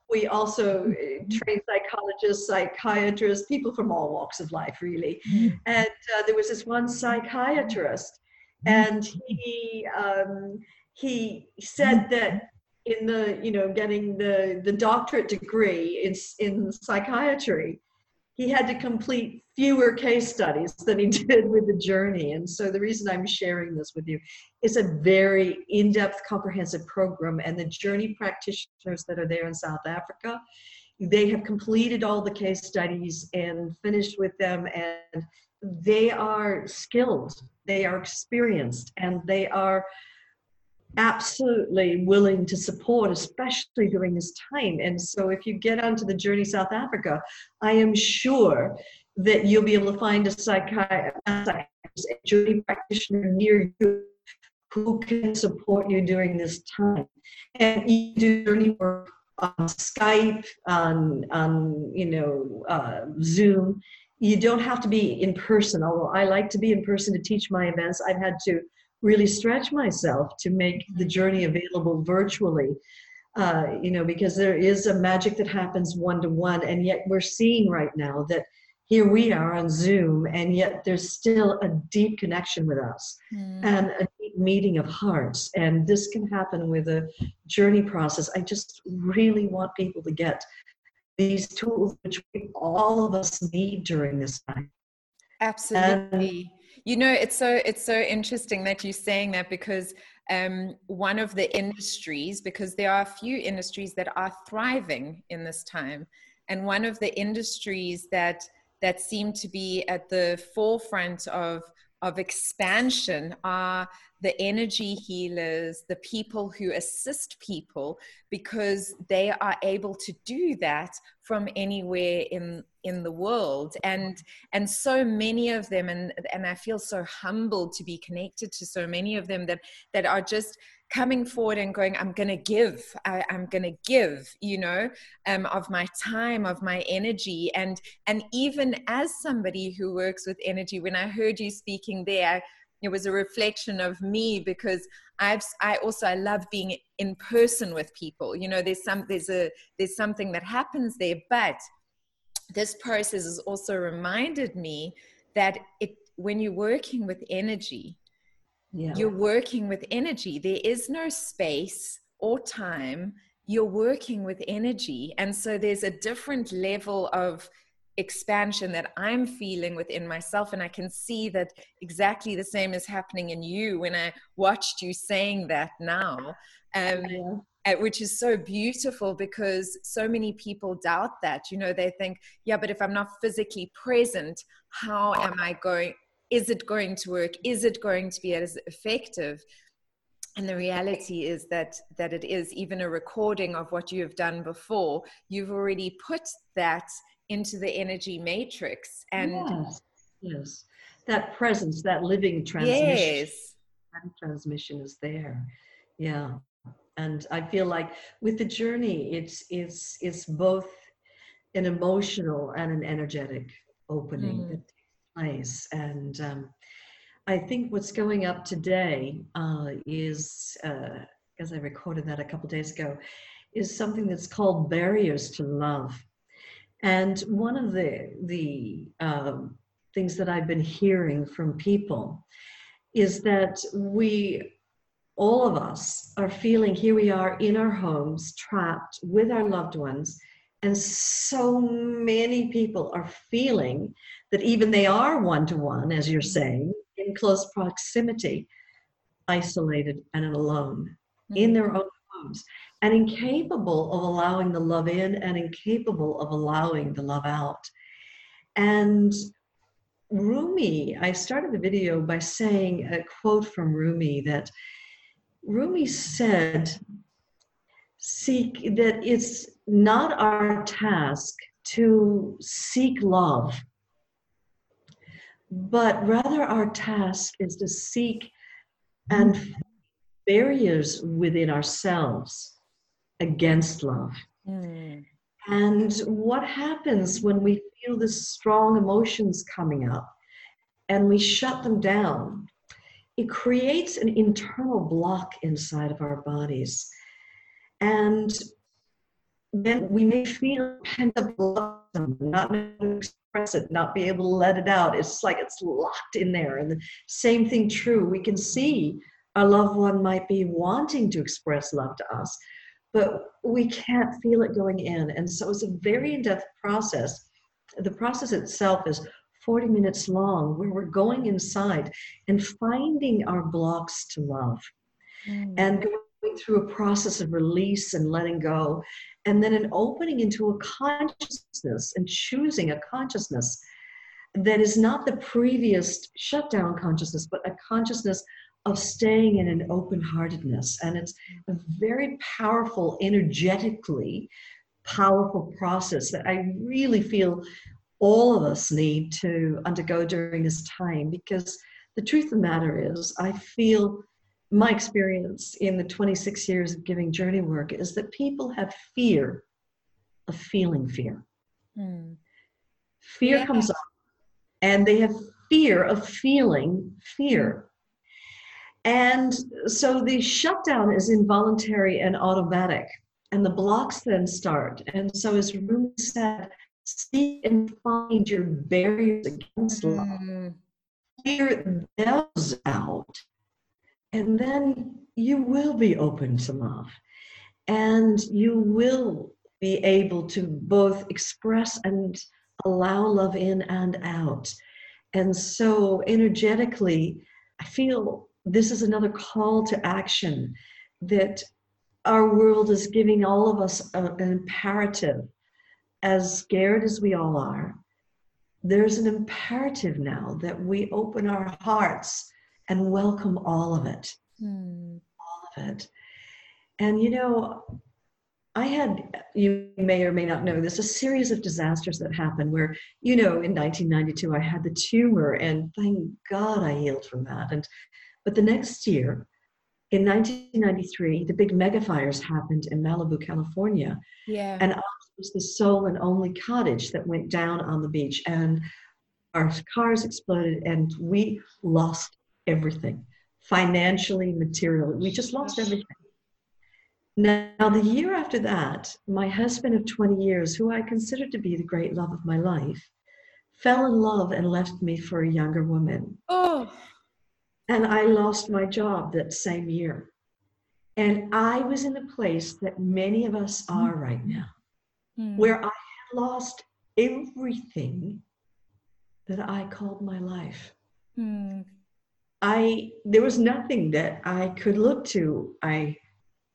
we also uh, train psychologists psychiatrists people from all walks of life really mm-hmm. and uh, there was this one psychiatrist and he um, he said that in the you know getting the the doctorate degree in in psychiatry he had to complete fewer case studies than he did with the journey. And so the reason I'm sharing this with you is a very in-depth comprehensive program. And the journey practitioners that are there in South Africa, they have completed all the case studies and finished with them. And they are skilled they are experienced and they are absolutely willing to support, especially during this time. And so, if you get onto the Journey South Africa, I am sure that you'll be able to find a psychiatrist, a journey practitioner near you who can support you during this time. And you do journey work on Skype, on, on you know, uh, Zoom. You don't have to be in person, although I like to be in person to teach my events. I've had to really stretch myself to make the journey available virtually. Uh, you know, because there is a magic that happens one to one, and yet we're seeing right now that here we are on Zoom, and yet there's still a deep connection with us mm. and a deep meeting of hearts. And this can happen with a journey process. I just really want people to get these tools, which we, all of us need during this time. Absolutely. You know, it's so it's so interesting that you're saying that because um, one of the industries, because there are a few industries that are thriving in this time, and one of the industries that that seem to be at the forefront of of expansion are the energy healers, the people who assist people, because they are able to do that from anywhere in in the world. And and so many of them, and and I feel so humbled to be connected to so many of them that that are just coming forward and going i'm going to give I, am going to give you know um, of my time of my energy and and even as somebody who works with energy when i heard you speaking there it was a reflection of me because i've i also i love being in person with people. You know there's some there's a there's something that happens there but this process has also reminded me that it when you're working with energy yeah. you're working with energy. There is no space or time. You're working with energy. And so there's a different level of expansion that i'm feeling within myself and i can see that exactly the same is happening in you when i watched you saying that now um, yeah. which is so beautiful because so many people doubt that you know they think yeah but if i'm not physically present how am i going is it going to work is it going to be as effective and the reality is that that it is even a recording of what you have done before you've already put that into the energy matrix and yes, yes. that presence that living transmission yes. transmission is there yeah and i feel like with the journey it's it's it's both an emotional and an energetic opening mm place. And um, I think what's going up today uh, is, uh, as I recorded that a couple days ago, is something that's called barriers to love. And one of the the um, things that I've been hearing from people is that we all of us are feeling here we are in our homes trapped with our loved ones and so many people are feeling that even they are one to one, as you're saying, in close proximity, isolated and alone mm-hmm. in their own homes, and incapable of allowing the love in and incapable of allowing the love out. And Rumi, I started the video by saying a quote from Rumi that Rumi said, seek that it's not our task to seek love, but rather our task is to seek and barriers within ourselves against love. Mm. And what happens when we feel the strong emotions coming up and we shut them down? It creates an internal block inside of our bodies. And then we may feel pent up love, not express it, not be able to let it out. It's like it's locked in there. And the same thing true. We can see our loved one might be wanting to express love to us, but we can't feel it going in. And so it's a very in-depth process. The process itself is 40 minutes long where we're going inside and finding our blocks to love mm. and going through a process of release and letting go and then an opening into a consciousness and choosing a consciousness that is not the previous shutdown consciousness, but a consciousness of staying in an open heartedness. And it's a very powerful, energetically powerful process that I really feel all of us need to undergo during this time because the truth of the matter is, I feel my experience in the 26 years of giving journey work is that people have fear of feeling fear. Mm. Fear yeah. comes up, and they have fear of feeling fear. And so the shutdown is involuntary and automatic, and the blocks then start. And so, as Rumi said, seek and find your barriers against love. Mm. Clear those out, and then you will be open to love. And you will be able to both express and allow love in and out. And so, energetically, I feel this is another call to action that our world is giving all of us a, an imperative. As scared as we all are, there's an imperative now that we open our hearts and welcome all of it. Hmm. All of it. And you know, I had, you may or may not know this, a series of disasters that happened where, you know, in 1992, I had the tumor and thank God I healed from that. And, but the next year, in 1993, the big mega fires happened in Malibu, California. Yeah. And I was the sole and only cottage that went down on the beach. And our cars exploded and we lost everything financially, materially. We just lost everything. Now, the year after that, my husband of 20 years, who I considered to be the great love of my life, fell in love and left me for a younger woman. Oh. And I lost my job that same year. And I was in a place that many of us are right now, mm. where I had lost everything that I called my life. Mm. I there was nothing that I could look to. I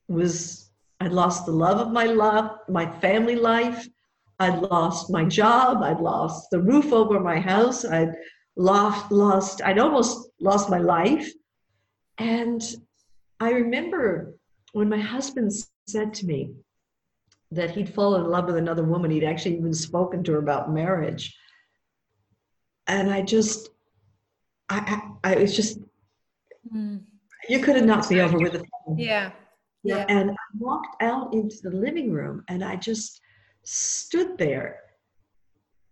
was I'd lost the love of my love, my family life. I'd lost my job. I'd lost the roof over my house. I'd lost, lost, I'd almost lost my life. And I remember when my husband said to me that he'd fallen in love with another woman, he'd actually even spoken to her about marriage. And I just, I, I, I was just, mm. you could have knocked me over with a phone. Yeah. Yeah. And I walked out into the living room and I just stood there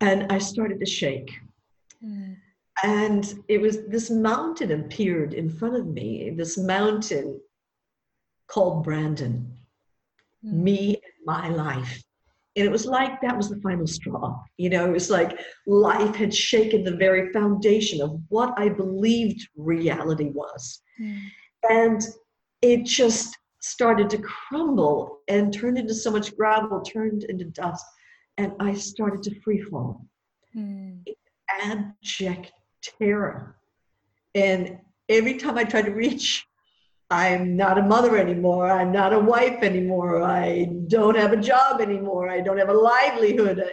and I started to shake. Mm. And it was this mountain appeared in front of me, this mountain called Brandon, mm. me and my life. And it was like that was the final straw. You know, it was like life had shaken the very foundation of what I believed reality was. Mm. And it just started to crumble and turned into so much gravel, turned into dust, and I started to free fall. Mm. Abject terror. And every time I tried to reach, I'm not a mother anymore. I'm not a wife anymore. I don't have a job anymore. I don't have a livelihood.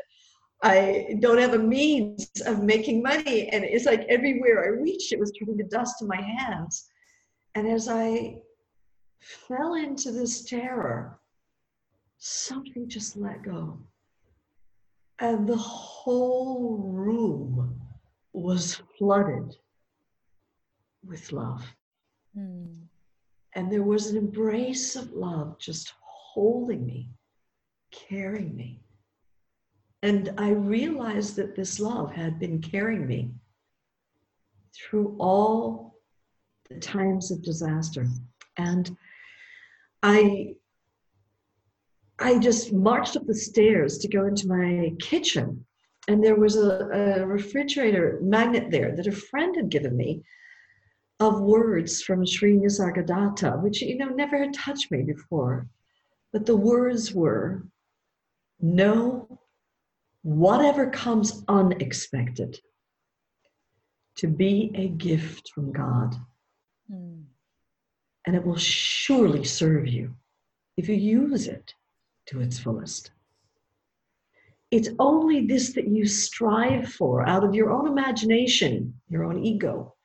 I don't have a means of making money. And it's like everywhere I reached, it was turning to dust in my hands. And as I fell into this terror, something just let go. And the whole room was flooded with love. Mm. And there was an embrace of love just holding me, carrying me. And I realized that this love had been carrying me through all the times of disaster. And I I just marched up the stairs to go into my kitchen, and there was a, a, refrigerator magnet there that a friend had given me of words from Sri Nisargadatta, which you know never had touched me before. But the words were, "Know whatever comes unexpected to be a gift from God." Mm and it will surely serve you if you use it to its fullest. It's only this that you strive for out of your own imagination, your own ego,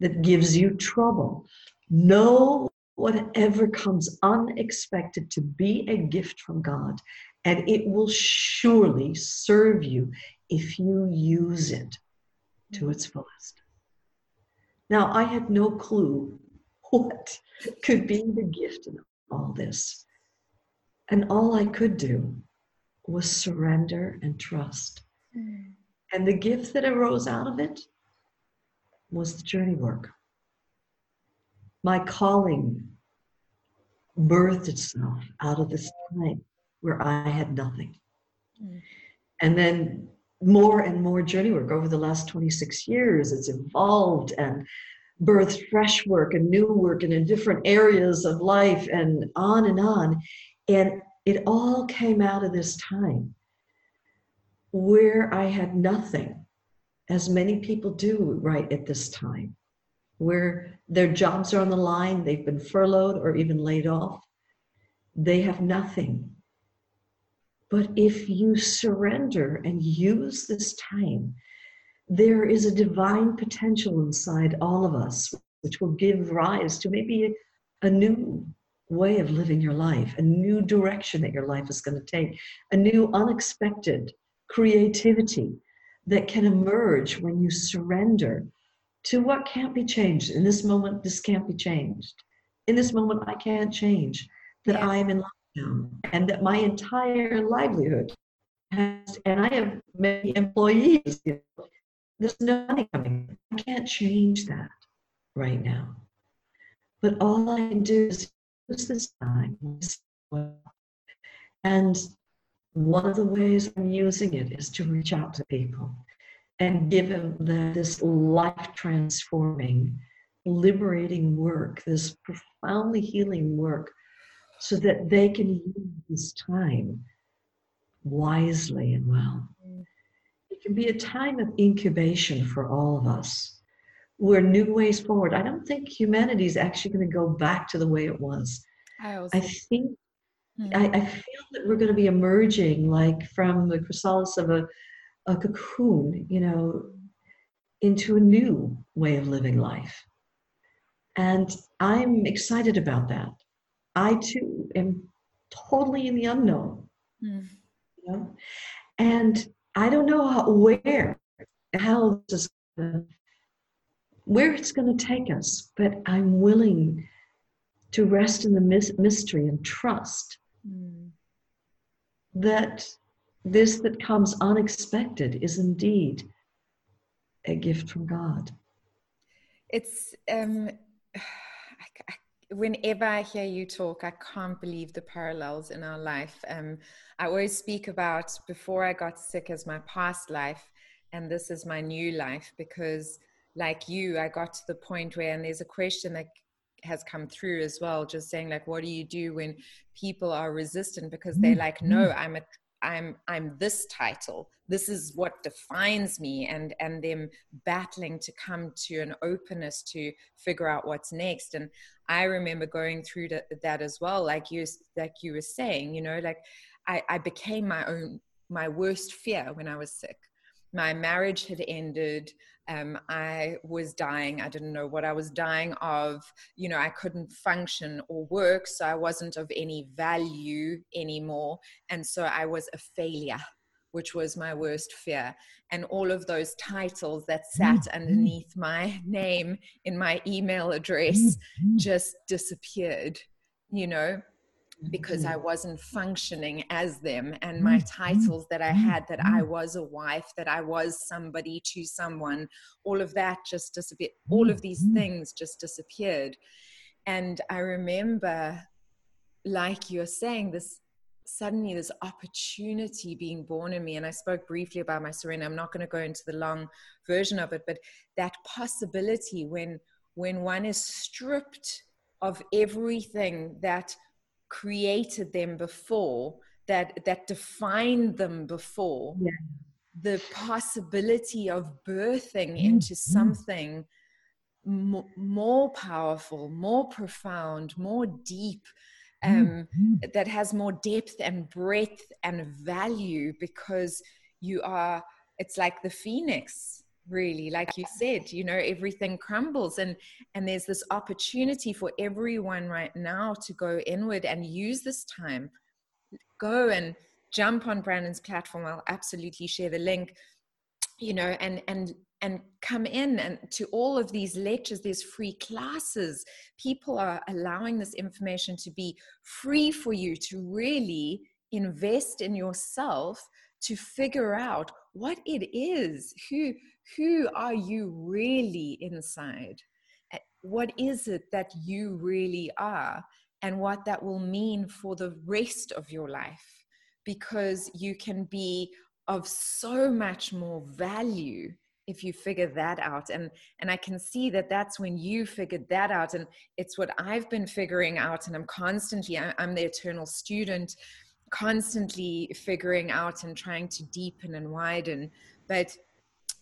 that gives you trouble. Know whatever comes unexpected to be a gift from God, and it will surely serve you if you use it to its fullest. Now, I had no clue what could be the gift in all this. And all I could do was surrender and trust. Mm. And the gift that arose out of it was the journey work. My calling birthed itself out of this time where I had nothing. Mm. And then more and more journey work over the last 26 years, it's evolved and birthed fresh work and new work and in different areas of life and on and on. And it all came out of this time where I had nothing, as many people do right at this time, where their jobs are on the line, they've been furloughed or even laid off. They have nothing. But if you surrender and use this time there is a divine potential inside all of us, which will give rise to maybe a, new way of living your life, a new direction that your life is going to take, a new unexpected creativity that can emerge when you surrender to what can't be changed. In this moment, this can't be changed. In this moment, I can't change that. I am in lockdown and that my entire livelihood has, and I have many employees. You know, there's no money coming. I can't change that right now. But all I can do is this time. And one of the ways I'm using it is to reach out to people and give them this life transforming, liberating work, this profoundly healing work, so that they can use this time wisely and well. Mm. It can be a time of incubation for all of us where new ways forward. I don't think humanity is actually going to go back to the way it was. I, I think hmm. I, I, feel that we're going to be emerging like from the chrysalis of a, a cocoon, you know, into a new way of living life. And I'm excited about that. I too am totally in the unknown. Hmm. You know? And I don't know how, where, how this is gonna, where it's going to take us, but I'm willing to rest in the mystery and trust mm. that this that comes unexpected is indeed a gift from God. It's um, whenever I hear you talk, I can't believe the parallels in our life. Um, I always speak about before I got sick as my past life, and this is my new life because, like you, I got to the point where, and there's a question that has come through as well, just saying like, what do you do when people are resistant because they're like, no, mm-hmm. I'm a I'm I'm this title. This is what defines me, and and them battling to come to an openness to figure out what's next. And I remember going through that as well, like you like you were saying, you know, like I, I became my own my worst fear when I was sick. My marriage had ended. Um, I was dying. I didn't know what I was dying of. You know, I couldn't function or work, so I wasn't of any value anymore. And so I was a failure, which was my worst fear. And all of those titles that sat mm-hmm. underneath my name in my email address mm-hmm. just disappeared, you know because I mm-hmm. wasn't functioning as them, and my mm-hmm. titles that I had that I mm-hmm. was a wife, that I was somebody to someone, all of that just disappeared. All of these things just disappeared. And I remember, like you're saying, this suddenly this opportunity being born in me. And I spoke briefly about my surrender. I'm not going to go into the long version of it, but that possibility when when one is stripped of everything that created them before that that defined them before yeah. the possibility of birthing mm-hmm. into something m- more powerful more profound more deep um, that has more depth and breadth and value because you are it's like the phoenix really like you said you know everything crumbles and and there's this opportunity for everyone right now to go inward and use this time. Go and jump on brandon's platform. I'll absolutely share the link you know and and and come in and to all of these lectures there's free classes. People are allowing this information to be free for you to really invest in yourself to figure out what it is. Who who are you really inside? What is it that you really are? And what that will mean for the rest of your life? Because you can be of so much more value if you figure that out. And and i can see that that's when you figured that out. And it's what i've been figuring out. And i'm constantly i'm the eternal student constantly figuring out and trying to deepen and widen but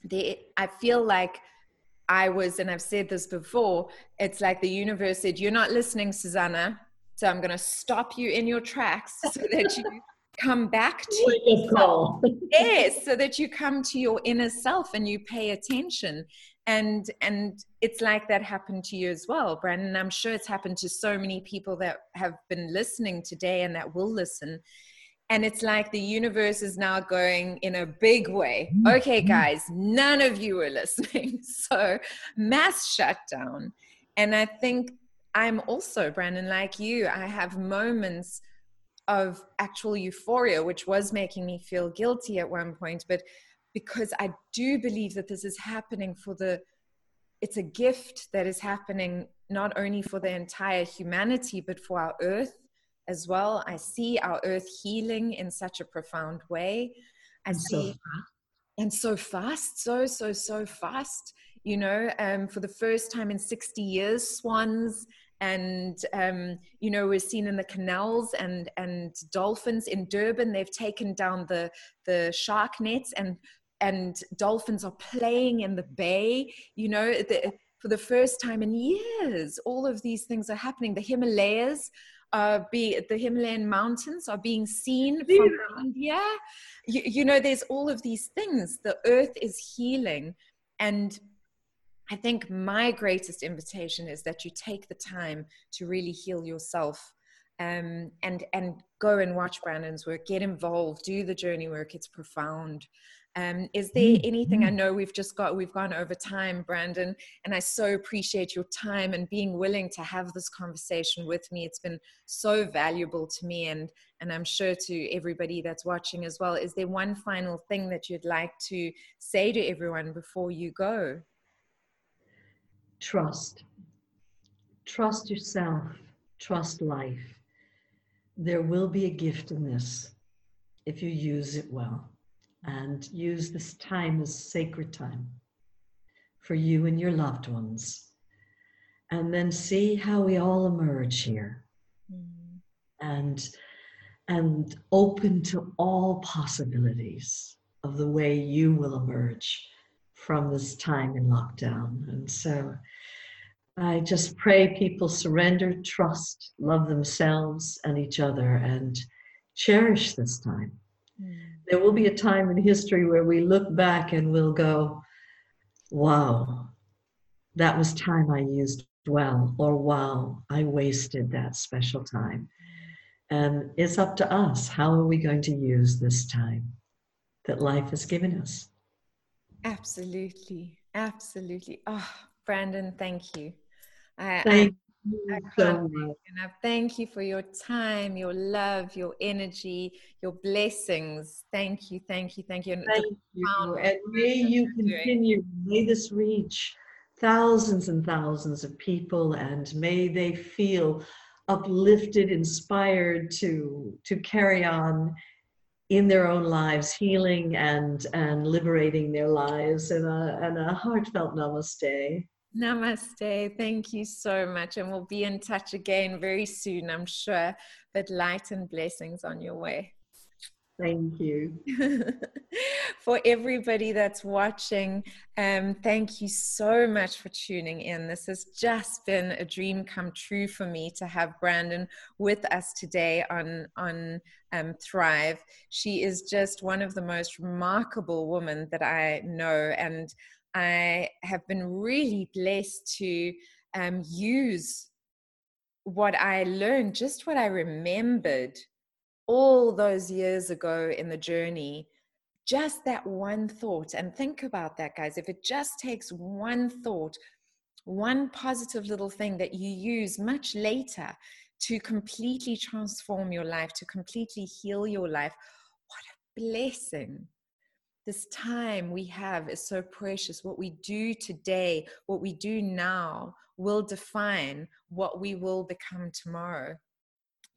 they i feel like i was and i've said this before it's like the universe said you're not listening Susana so i'm going to stop you in your tracks so that you come back to yourself. yes so that you come to your inner self and you pay attention. And and it's like that happened to you as well brandon. I'm sure it's happened to so many people that have been listening today and that will listen. And it's like the universe is now going in a big way. Okay mm-hmm. guys none of you are listening. So mass shutdown. And i think i'm also brandon like you i have moments of actual euphoria, which was making me feel guilty at one point. But because I do believe that this is happening for the, it's a gift that is happening not only for the entire humanity, but for our earth as well. I see our earth healing in such a profound way. I and see, so and so fast, so, so, so fast. You know, um, for the first time in 60 years, swans and um, you know we're seen in the canals and and dolphins in Durban. They've taken down the the shark nets and and dolphins are playing in the bay you know the, for the first time in years all of these things are happening. The Himalayas are be the Himalayan mountains are being seen from India. You, you know there's all of these things. The earth is healing and I think my greatest invitation is that you take the time to really heal yourself um, and and go and watch Brandon's work, get involved, do the journey work. It's profound. Um, is there anything I mm-hmm. know we've just got we've gone over time, Brandon, and I so appreciate your time and being willing to have this conversation with me. It's been so valuable to me and and I'm sure to everybody that's watching as well. Is there one final thing that you'd like to say to everyone before you go? Trust. Trust yourself, trust life. There will be a gift in this if you use it well and use this time as sacred time for you and your loved ones. And then see how we all emerge here. Mm. And and open to all possibilities of the way you will emerge from this time in lockdown. And so I just pray people surrender, trust, love themselves and each other, and cherish this time. Mm. There will be a time in history where we look back and we'll go, wow, that was time I used well, or wow, I wasted that special time. And it's up to us. How are we going to use this time that life has given us? Absolutely. Absolutely. Oh, Brandon, thank you. I, thank I, you I so much. Enough. Thank you for your time, your love, your energy, your blessings. Thank you, thank you, thank you. And thank you. And may you continue, may this reach thousands and thousands of people and may they feel uplifted, inspired to, to carry on in their own lives, healing and and liberating their lives. And a, and a heartfelt namaste. Namaste. Thank you so much. And we'll be in touch again very soon, I'm sure. But light and blessings on your way. Thank you. for everybody that's watching, um, thank you so much for tuning in. This has just been a dream come true for me to have Brandon with us today on on um, Thrive. She is just one of the most remarkable women that I know, and I have been really blessed to um, use what I learned, just what I remembered all those years ago in the journey, just that one thought. And think about that, guys. If it just takes one thought, one positive little thing that you use much later to completely transform your life, to completely heal your life, what a blessing. This time we have is so precious. What we do today, what we do now, will define what we will become tomorrow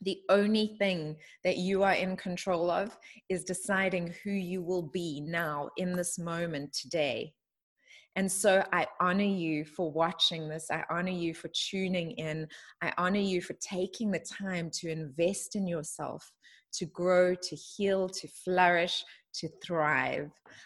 the only thing that you are in control of is deciding who you will be now in this moment today. And so I honor you for watching this. I honor you for tuning in. I honor you for taking the time to invest in yourself, to grow, to heal, to flourish, to thrive.